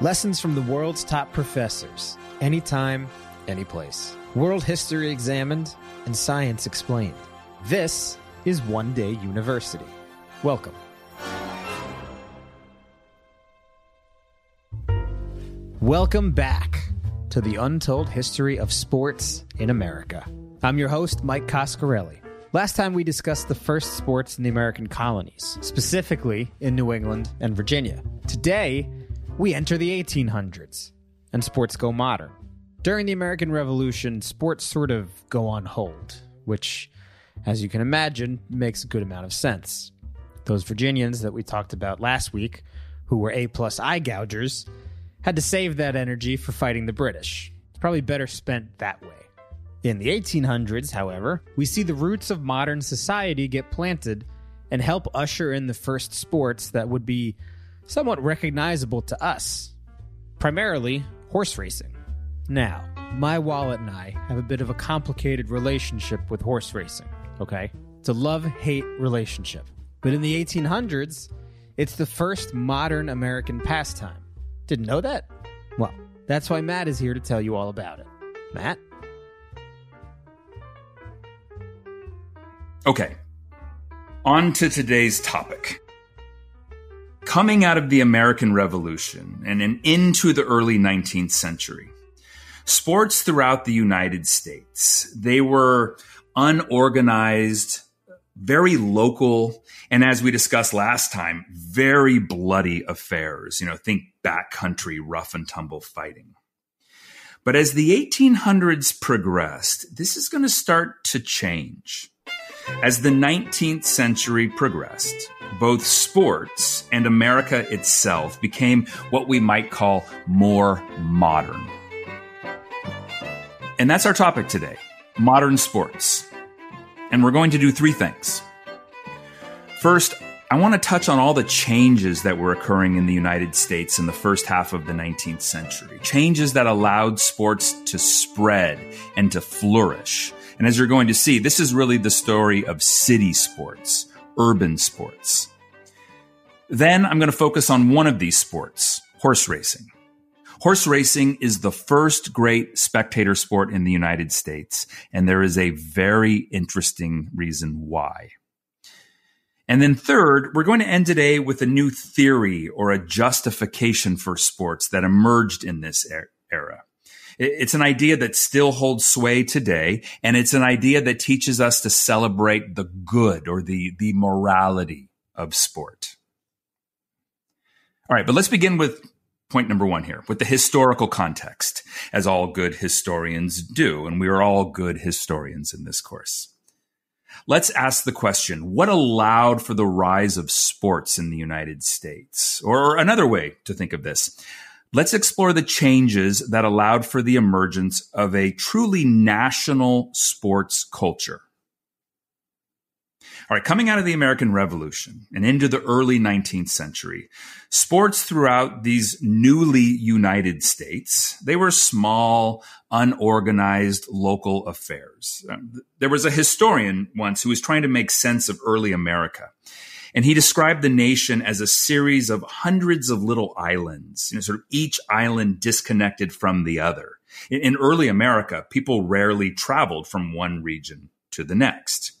Lessons from the world's top professors. Anytime, anyplace. World history examined and science explained. This is One Day University. Welcome. Welcome back to the untold history of sports in America. I'm your host, Mike Coscarelli. Last time we discussed the first sports in the American colonies, specifically in New England and Virginia. Today, we enter the 1800s and sports go modern. During the American Revolution, sports sort of go on hold, which, as you can imagine, makes a good amount of sense. Those Virginians that we talked about last week, who were A plus eye gougers, had to save that energy for fighting the British. It's probably better spent that way. In the 1800s, however, we see the roots of modern society get planted and help usher in the first sports that would be somewhat recognizable to us, primarily horse racing. Now, my wallet and I have a bit of a complicated relationship with horse racing, okay? It's a love hate relationship. But in the 1800s, it's the first modern American pastime. Didn't know that? Well, that's why Matt is here to tell you all about it. Matt? Okay, on to today's topic. Coming out of the American Revolution and in, into the early 19th century, sports throughout the United States, they were unorganized, very local, and as we discussed last time, very bloody affairs. You know, think backcountry rough and tumble fighting. But as the 1800s progressed, this is going to start to change. As the 19th century progressed, both sports and America itself became what we might call more modern. And that's our topic today modern sports. And we're going to do three things. First, I want to touch on all the changes that were occurring in the United States in the first half of the 19th century. Changes that allowed sports to spread and to flourish. And as you're going to see, this is really the story of city sports, urban sports. Then I'm going to focus on one of these sports, horse racing. Horse racing is the first great spectator sport in the United States, and there is a very interesting reason why. And then third, we're going to end today with a new theory or a justification for sports that emerged in this era. It's an idea that still holds sway today, and it's an idea that teaches us to celebrate the good or the, the morality of sport. All right, but let's begin with point number one here with the historical context, as all good historians do, and we are all good historians in this course. Let's ask the question what allowed for the rise of sports in the United States? Or another way to think of this Let's explore the changes that allowed for the emergence of a truly national sports culture. All right, coming out of the American Revolution and into the early 19th century, sports throughout these newly united states, they were small, unorganized local affairs. There was a historian once who was trying to make sense of early America. And he described the nation as a series of hundreds of little islands, you know, sort of each island disconnected from the other. In, in early America, people rarely traveled from one region to the next.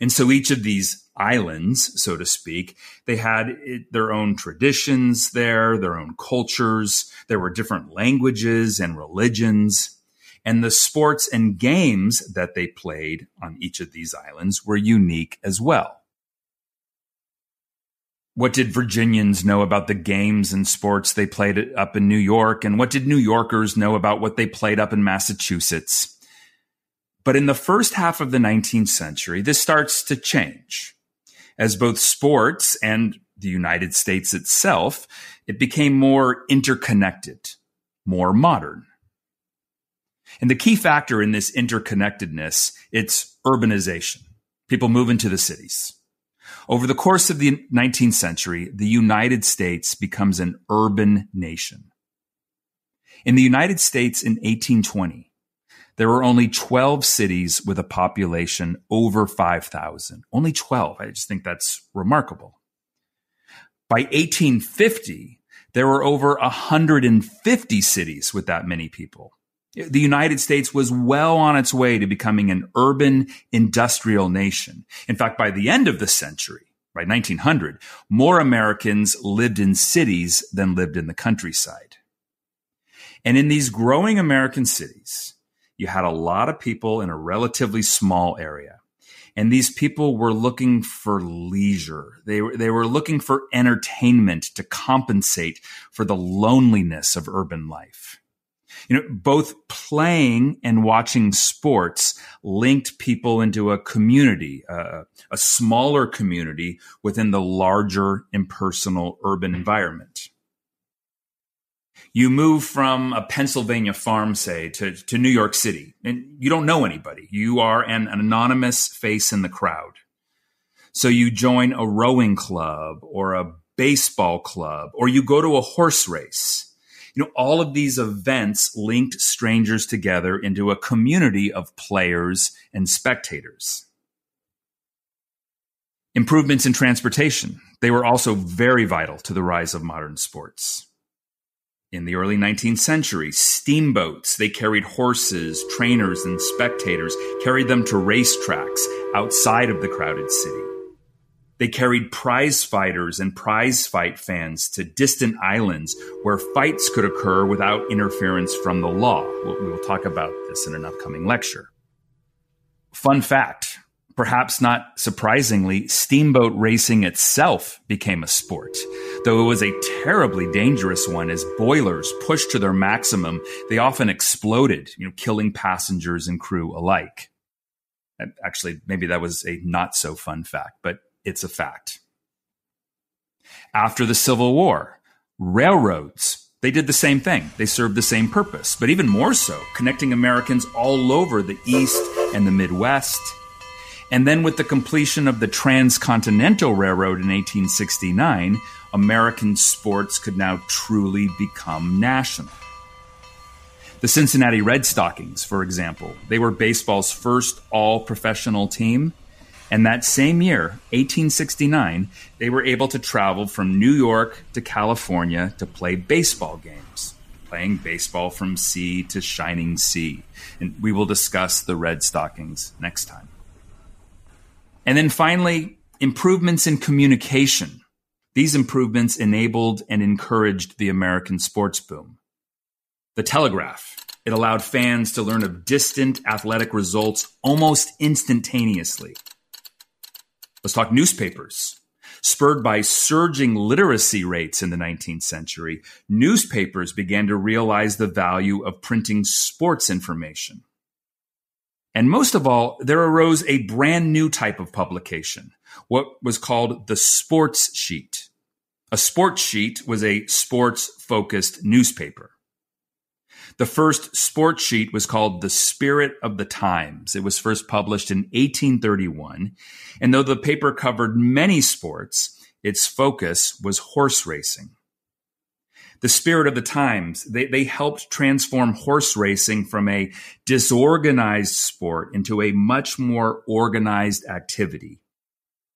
And so each of these islands, so to speak, they had their own traditions there, their own cultures. There were different languages and religions. And the sports and games that they played on each of these islands were unique as well. What did Virginians know about the games and sports they played up in New York? And what did New Yorkers know about what they played up in Massachusetts? But in the first half of the 19th century, this starts to change. As both sports and the United States itself, it became more interconnected, more modern. And the key factor in this interconnectedness, it's urbanization. People move into the cities. Over the course of the 19th century, the United States becomes an urban nation. In the United States in 1820, there were only 12 cities with a population over 5,000. Only 12. I just think that's remarkable. By 1850, there were over 150 cities with that many people. The United States was well on its way to becoming an urban industrial nation. In fact, by the end of the century, by 1900, more Americans lived in cities than lived in the countryside. And in these growing American cities, you had a lot of people in a relatively small area. And these people were looking for leisure. They were, they were looking for entertainment to compensate for the loneliness of urban life. You know, both playing and watching sports linked people into a community, uh, a smaller community within the larger impersonal urban environment you move from a Pennsylvania farm, say, to, to New York City, and you don't know anybody. You are an, an anonymous face in the crowd. So you join a rowing club or a baseball club, or you go to a horse race. Know, all of these events linked strangers together into a community of players and spectators. Improvements in transportation. They were also very vital to the rise of modern sports. In the early 19th century, steamboats, they carried horses, trainers, and spectators, carried them to racetracks outside of the crowded city. They carried prize fighters and prize fight fans to distant islands where fights could occur without interference from the law. We will talk about this in an upcoming lecture. Fun fact Perhaps not surprisingly, steamboat racing itself became a sport, though it was a terribly dangerous one as boilers pushed to their maximum, they often exploded, you know, killing passengers and crew alike. Actually, maybe that was a not so fun fact, but it's a fact. After the Civil War, railroads, they did the same thing. They served the same purpose, but even more so, connecting Americans all over the East and the Midwest and then with the completion of the Transcontinental Railroad in 1869, American sports could now truly become national. The Cincinnati Red Stockings, for example, they were baseball's first all professional team. And that same year, 1869, they were able to travel from New York to California to play baseball games, playing baseball from sea to shining sea. And we will discuss the Red Stockings next time. And then finally, improvements in communication. These improvements enabled and encouraged the American sports boom. The telegraph. It allowed fans to learn of distant athletic results almost instantaneously. Let's talk newspapers. Spurred by surging literacy rates in the 19th century, newspapers began to realize the value of printing sports information. And most of all, there arose a brand new type of publication, what was called the sports sheet. A sports sheet was a sports focused newspaper. The first sports sheet was called The Spirit of the Times. It was first published in 1831. And though the paper covered many sports, its focus was horse racing. The spirit of the times, they, they helped transform horse racing from a disorganized sport into a much more organized activity.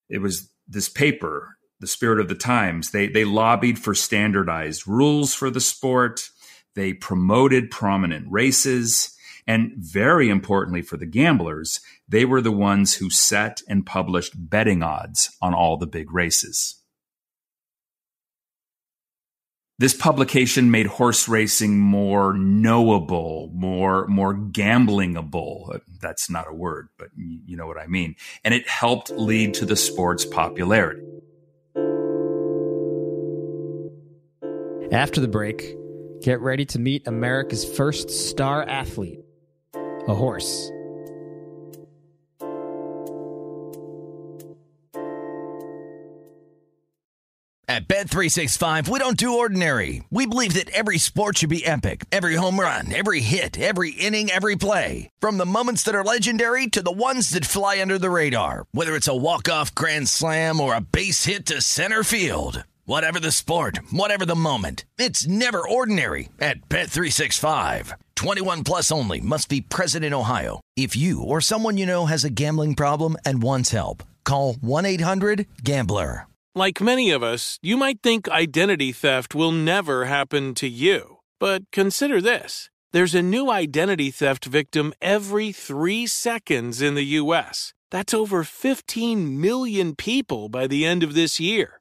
It was this paper, the spirit of the times, they, they lobbied for standardized rules for the sport. They promoted prominent races. And very importantly for the gamblers, they were the ones who set and published betting odds on all the big races. This publication made horse racing more knowable, more, more gamblingable. That's not a word, but you know what I mean. And it helped lead to the sport's popularity. After the break, Get ready to meet America's first star athlete, a horse. At Bet365, we don't do ordinary. We believe that every sport should be epic. Every home run, every hit, every inning, every play. From the moments that are legendary to the ones that fly under the radar. Whether it's a walk-off grand slam or a base hit to center field. Whatever the sport, whatever the moment, it's never ordinary at Bet365. 21 plus only must be present in Ohio. If you or someone you know has a gambling problem and wants help, call 1-800-GAMBLER. Like many of us, you might think identity theft will never happen to you. But consider this. There's a new identity theft victim every 3 seconds in the US. That's over 15 million people by the end of this year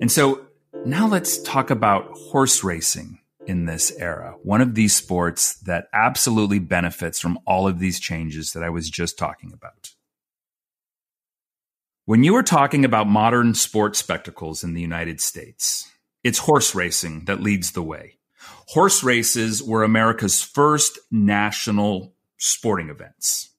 And so now let's talk about horse racing in this era, one of these sports that absolutely benefits from all of these changes that I was just talking about. When you are talking about modern sports spectacles in the United States, it's horse racing that leads the way. Horse races were America's first national sporting events.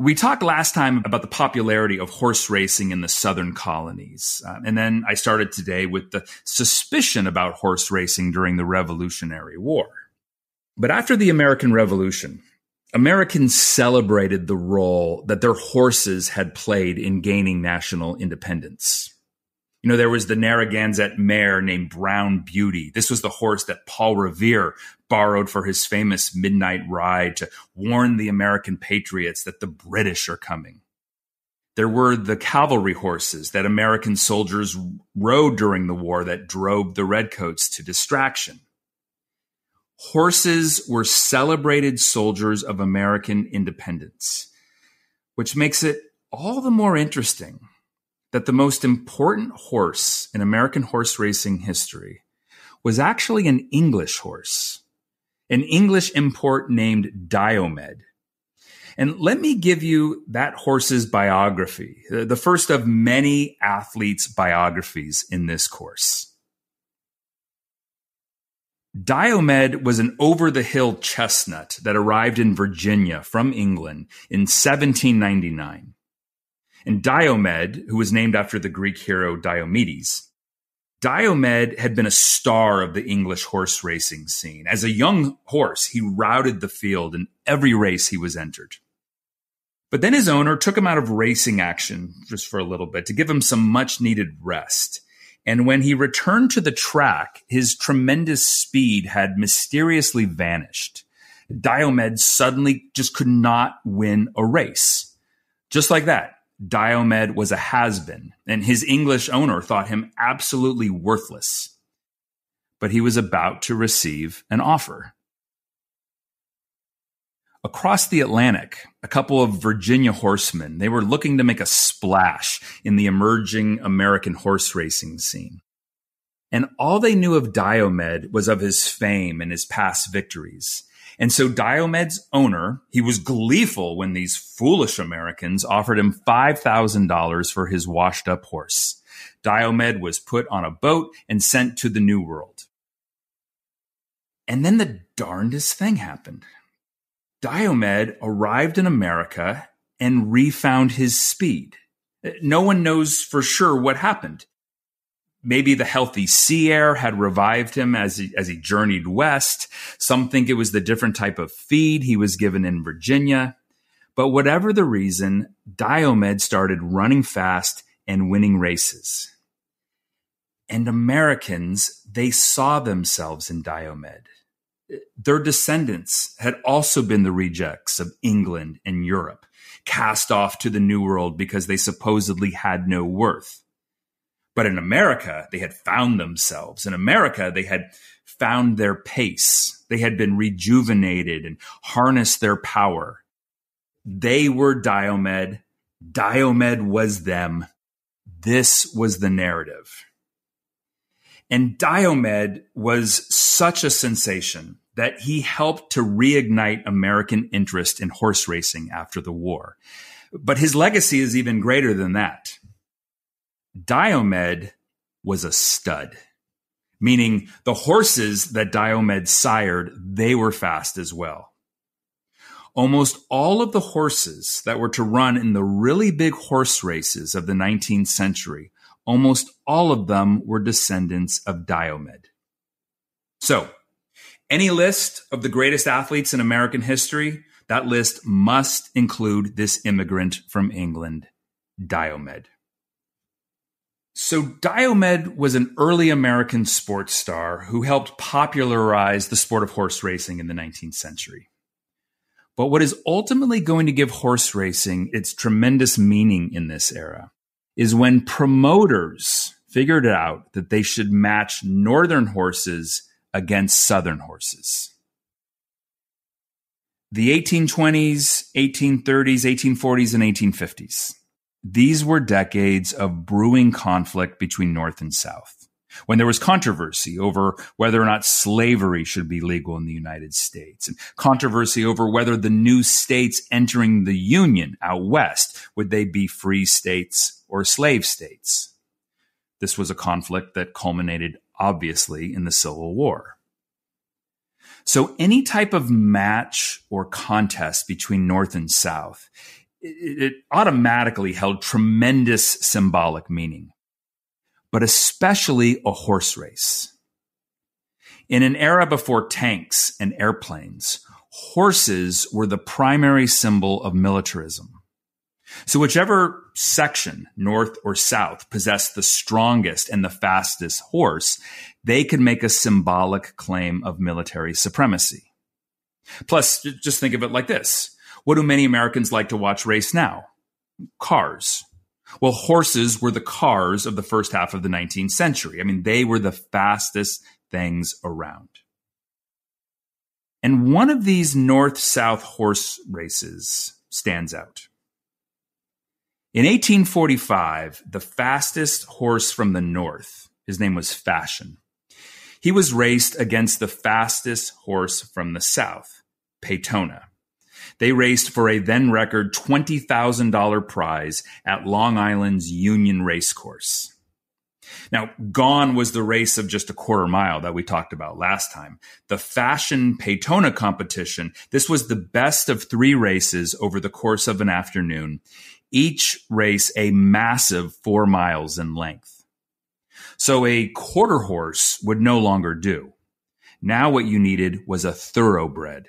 We talked last time about the popularity of horse racing in the southern colonies. Uh, and then I started today with the suspicion about horse racing during the Revolutionary War. But after the American Revolution, Americans celebrated the role that their horses had played in gaining national independence. You know, there was the Narragansett mare named Brown Beauty. This was the horse that Paul Revere borrowed for his famous midnight ride to warn the American patriots that the British are coming. There were the cavalry horses that American soldiers rode during the war that drove the redcoats to distraction. Horses were celebrated soldiers of American independence, which makes it all the more interesting that the most important horse in American horse racing history was actually an English horse, an English import named Diomed. And let me give you that horse's biography, the first of many athletes' biographies in this course. Diomed was an over the hill chestnut that arrived in Virginia from England in 1799 and Diomed, who was named after the Greek hero Diomedes. Diomed had been a star of the English horse racing scene. As a young horse, he routed the field in every race he was entered. But then his owner took him out of racing action just for a little bit to give him some much needed rest. And when he returned to the track, his tremendous speed had mysteriously vanished. Diomed suddenly just could not win a race. Just like that, Diomed was a has been, and his English owner thought him absolutely worthless. But he was about to receive an offer. Across the Atlantic, a couple of Virginia horsemen, they were looking to make a splash in the emerging American horse racing scene. And all they knew of Diomed was of his fame and his past victories. And so Diomed's owner, he was gleeful when these foolish Americans offered him $5,000 for his washed up horse. Diomed was put on a boat and sent to the New World. And then the darndest thing happened. Diomed arrived in America and refound his speed. No one knows for sure what happened. Maybe the healthy sea air had revived him as he, as he journeyed west. Some think it was the different type of feed he was given in Virginia. But whatever the reason, Diomed started running fast and winning races. And Americans, they saw themselves in Diomed their descendants had also been the rejects of England and Europe, cast off to the New World because they supposedly had no worth. But in America, they had found themselves. In America, they had found their pace. They had been rejuvenated and harnessed their power. They were Diomed. Diomed was them. This was the narrative. And Diomed was such a sensation that he helped to reignite American interest in horse racing after the war. But his legacy is even greater than that. Diomed was a stud, meaning the horses that Diomed sired, they were fast as well. Almost all of the horses that were to run in the really big horse races of the 19th century almost all of them were descendants of Diomed. So, any list of the greatest athletes in American history, that list must include this immigrant from England, Diomed. So, Diomed was an early American sports star who helped popularize the sport of horse racing in the 19th century. But what is ultimately going to give horse racing its tremendous meaning in this era is when promoters figured out that they should match northern horses against southern horses. The 1820s, 1830s, 1840s, and 1850s. These were decades of brewing conflict between North and South when there was controversy over whether or not slavery should be legal in the United States and controversy over whether the new states entering the Union out west, would they be free states or slave states? This was a conflict that culminated obviously in the Civil War. So any type of match or contest between North and South, it, automatically held tremendous symbolic meaning but especially a horse race. In an era before tanks and airplanes, horses were the primary symbol of militarism. So whichever section, north or south, possessed the strongest and the fastest horse, they could make a symbolic claim of military supremacy. Plus, just think of it like this. What do many Americans like to watch race now? Cars. Well, horses were the cars of the first half of the 19th century. I mean, they were the fastest things around. And one of these north south horse races stands out. In 1845, the fastest horse from the north, his name was Fashion. He was raced against the fastest horse from the south, Peytona. They raced for a then record $20,000 prize at Long Island's Union Racecourse. Now, gone was the race of just a quarter mile that we talked about last time. The Fashion Peytona competition, this was the best of three races over the course of an afternoon, each race a massive four miles in length. So a quarter horse would no longer do. Now what you needed was a thoroughbred.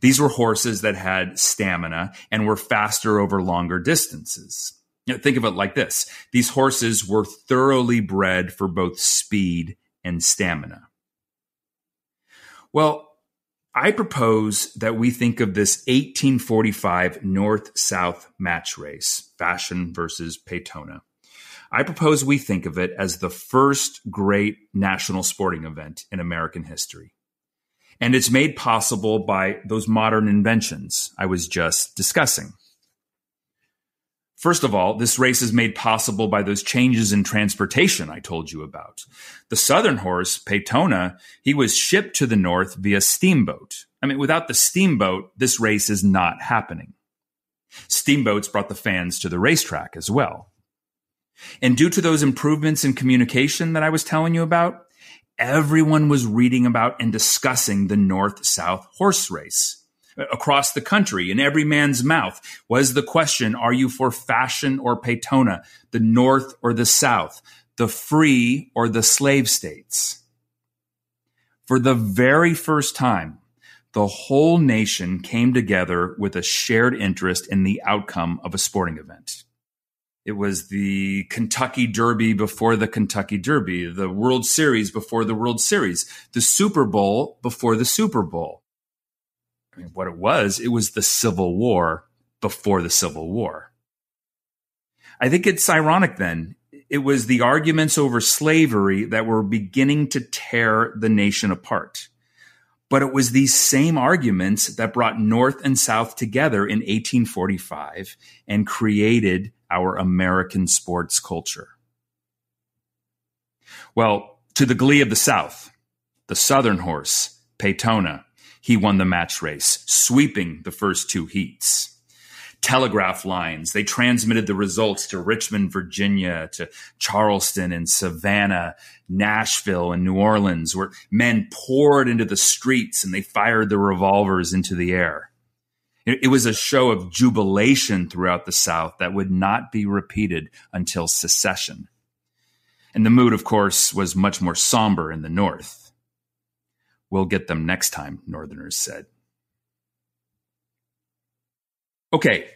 These were horses that had stamina and were faster over longer distances. Think of it like this these horses were thoroughly bred for both speed and stamina. Well, I propose that we think of this 1845 North South match race, Fashion versus Peytona. I propose we think of it as the first great national sporting event in American history. And it's made possible by those modern inventions I was just discussing. First of all, this race is made possible by those changes in transportation I told you about. The Southern horse, Peytona, he was shipped to the North via steamboat. I mean, without the steamboat, this race is not happening. Steamboats brought the fans to the racetrack as well. And due to those improvements in communication that I was telling you about, everyone was reading about and discussing the North South horse race. Across the country, in every man's mouth, was the question Are you for fashion or Peytona, the North or the South, the free or the slave states? For the very first time, the whole nation came together with a shared interest in the outcome of a sporting event. It was the Kentucky Derby before the Kentucky Derby, the World Series before the World Series, the Super Bowl before the Super Bowl. I mean, what it was, it was the Civil War before the Civil War. I think it's ironic then. It was the arguments over slavery that were beginning to tear the nation apart. But it was these same arguments that brought North and South together in 1845 and created our American sports culture. Well, to the glee of the South, the Southern horse, Peytona, he won the match race, sweeping the first two heats. Telegraph lines, they transmitted the results to Richmond, Virginia, to Charleston and Savannah, Nashville and New Orleans, where men poured into the streets and they fired their revolvers into the air. It, was a show of jubilation throughout the South that would not be repeated until secession. And the mood, of course, was much more somber in the North. We'll get them next time, Northerners said. Okay,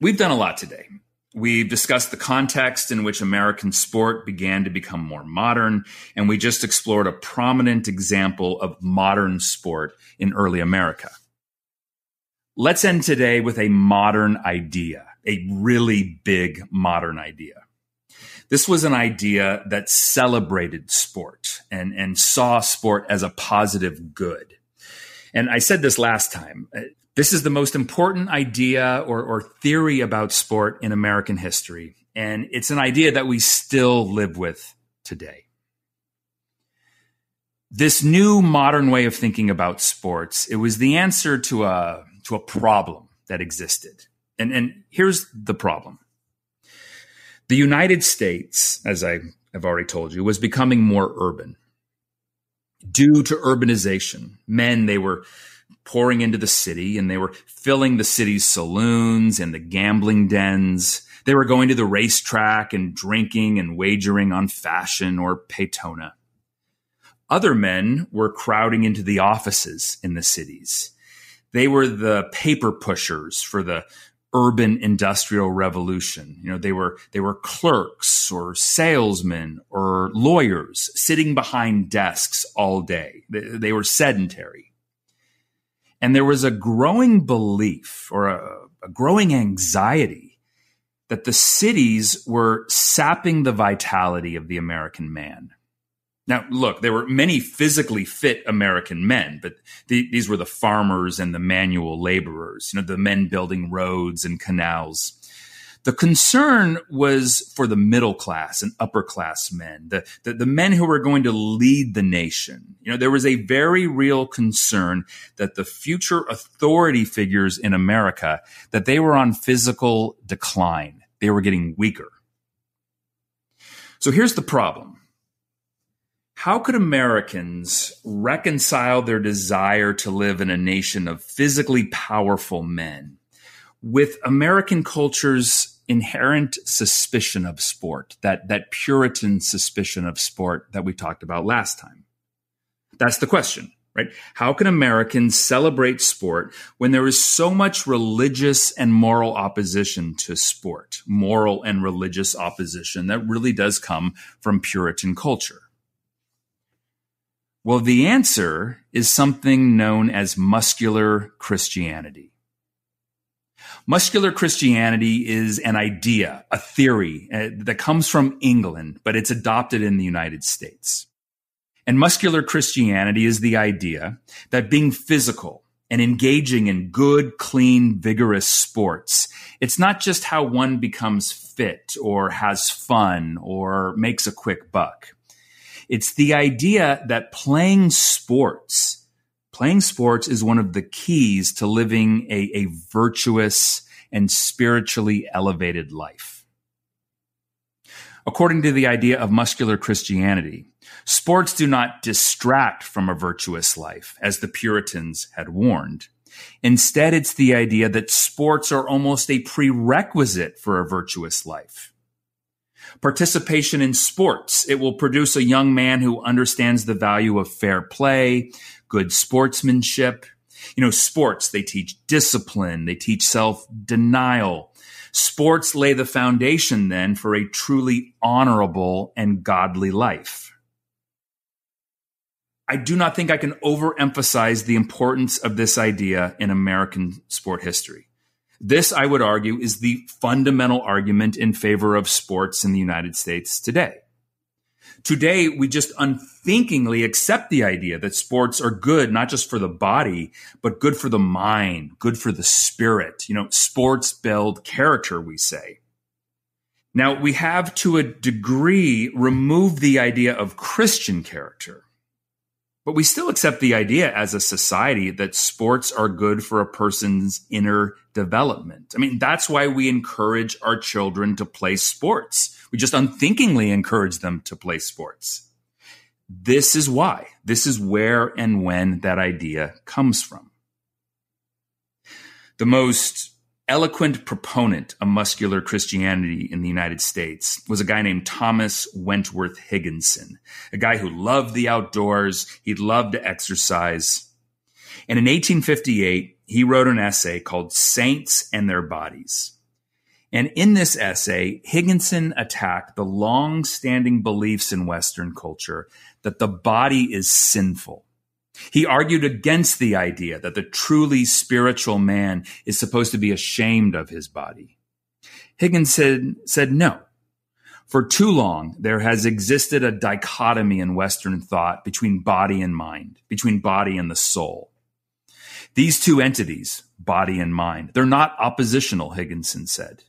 we've done a lot today. We've discussed the context in which American sport began to become more modern, and we just explored a prominent example of modern sport in early America. Let's end today with a modern idea, a really big modern idea. This was an idea that celebrated sport and, and saw sport as a positive good. And I said this last time. Uh, this is the most important idea or, or theory about sport in American history. And it's an idea that we still live with today. This new modern way of thinking about sports, it was the answer to a to a problem that existed. And, and here's the problem. The United States, as I have already told you, was becoming more urban. Due to urbanization, men, they were pouring into the city and they were filling the city's saloons and the gambling dens. They were going to the racetrack and drinking and wagering on fashion or Peytona. Other men were crowding into the offices in the cities they were the paper pushers for the urban industrial revolution. You know, they were they were clerks or salesmen or lawyers sitting behind desks all day. They, they were sedentary. And there was a growing belief or a, a growing anxiety that the cities were sapping the vitality of the American man. Now, look, there were many physically fit American men, but the, these were the farmers and the manual laborers, you know, the men building roads and canals. The concern was for the middle class and upper class men, the, the, the, men who were going to lead the nation. You know, there was a very real concern that the future authority figures in America, that they were on physical decline. They were getting weaker. So here's the problem how could Americans reconcile their desire to live in a nation of physically powerful men with American culture's inherent suspicion of sport, that, that Puritan suspicion of sport that we talked about last time? That's the question. right? How can Americans celebrate sport when there is so much religious and moral opposition to sport, moral and religious opposition that really does come from Puritan culture? Well, the answer is something known as muscular Christianity. Muscular Christianity is an idea, a theory uh, that comes from England, but it's adopted in the United States. And muscular Christianity is the idea that being physical and engaging in good, clean, vigorous sports, it's not just how one becomes fit or has fun or makes a quick buck. It's the idea that playing sports, playing sports is one of the keys to living a, a virtuous and spiritually elevated life. According to the idea of muscular Christianity, Sports do not distract from a virtuous life, as the Puritans had warned. Instead, it's the idea that sports are almost a prerequisite for a virtuous life. Participation in sports, it will produce a young man who understands the value of fair play, good sportsmanship. You know, sports, they teach discipline, they teach self denial. Sports lay the foundation then for a truly honorable and godly life. I do not think I can overemphasize the importance of this idea in American sport history. This, I would argue, is the fundamental argument in favor of sports in the United States today. Today, we just unthinkingly accept the idea that sports are good, not just for the body, but good for the mind, good for the spirit. You know, sports build character, we say. Now, we have to a degree removed the idea of Christian character. But we still accept the idea as a society that sports are good for a person's inner development. I mean, that's why we encourage our children to play sports. We just unthinkingly encourage them to play sports. This is why. This is where and when that idea comes from. The most eloquent proponent of muscular Christianity in the United States was a guy named Thomas Wentworth Higginson, a guy who loved the outdoors. He loved to exercise. And in 1858, he wrote an essay called Saints and Their Bodies. And in this essay, Higginson attacked the long standing beliefs in Western culture that the body is sinful he argued against the idea that the truly spiritual man is supposed to be ashamed of his body. Higgins said, said no. For too long, there has existed a dichotomy in Western thought between body and mind, between body and the soul. These two entities, body and mind, they're not oppositional, Higginson said.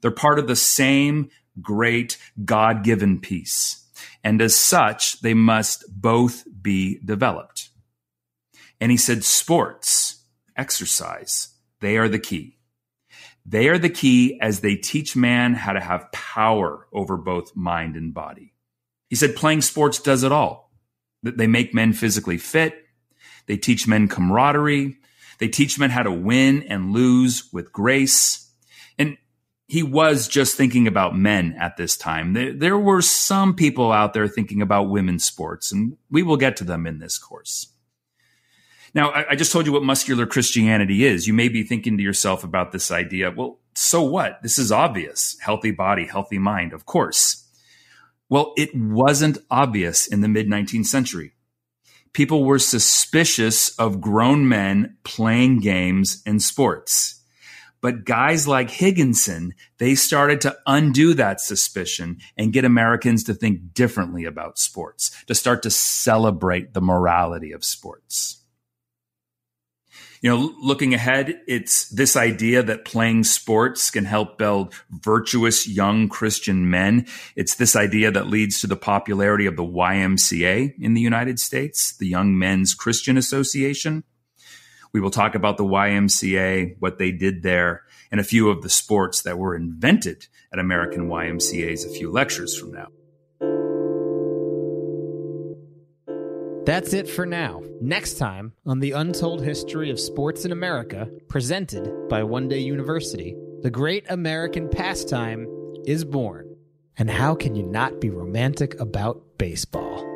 They're part of the same great God given piece. And as such, they must both be developed. And he said, sports, exercise, they are the key. They are the key as they teach man how to have power over both mind and body. He said, playing sports does it all. They make men physically fit. They teach men camaraderie. They teach men how to win and lose with grace. And he was just thinking about men at this time. There, there, were some people out there thinking about women's sports, and we will get to them in this course. Now, I, I just told you what muscular Christianity is. You may be thinking to yourself about this idea. Well, so what? This is obvious. Healthy body, healthy mind, of course. Well, it wasn't obvious in the mid 19th century. People were suspicious of grown men playing games and sports. But guys like Higginson, they started to undo that suspicion and get Americans to think differently about sports, to start to celebrate the morality of sports you know, looking ahead, it's this idea that playing sports can help build virtuous young Christian men. It's this idea that leads to the popularity of the YMCA in the United States, the Young Men's Christian Association. We will talk about the YMCA, what they did there, and a few of the sports that were invented at American YMCA's a few lectures from now. That's it for now. Next time on The Untold History of Sports in America, presented by One Day University, the great American pastime is born. And how can you not be romantic about baseball?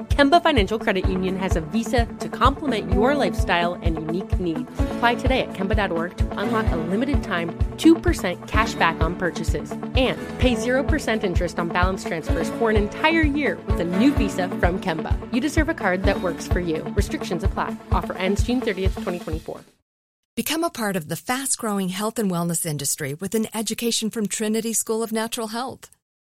Kemba Financial Credit Union has a visa to complement your lifestyle and unique needs. Apply today at Kemba.org to unlock a limited time 2% cash back on purchases and pay 0% interest on balance transfers for an entire year with a new visa from Kemba. You deserve a card that works for you. Restrictions apply. Offer ends June 30th, 2024. Become a part of the fast growing health and wellness industry with an education from Trinity School of Natural Health.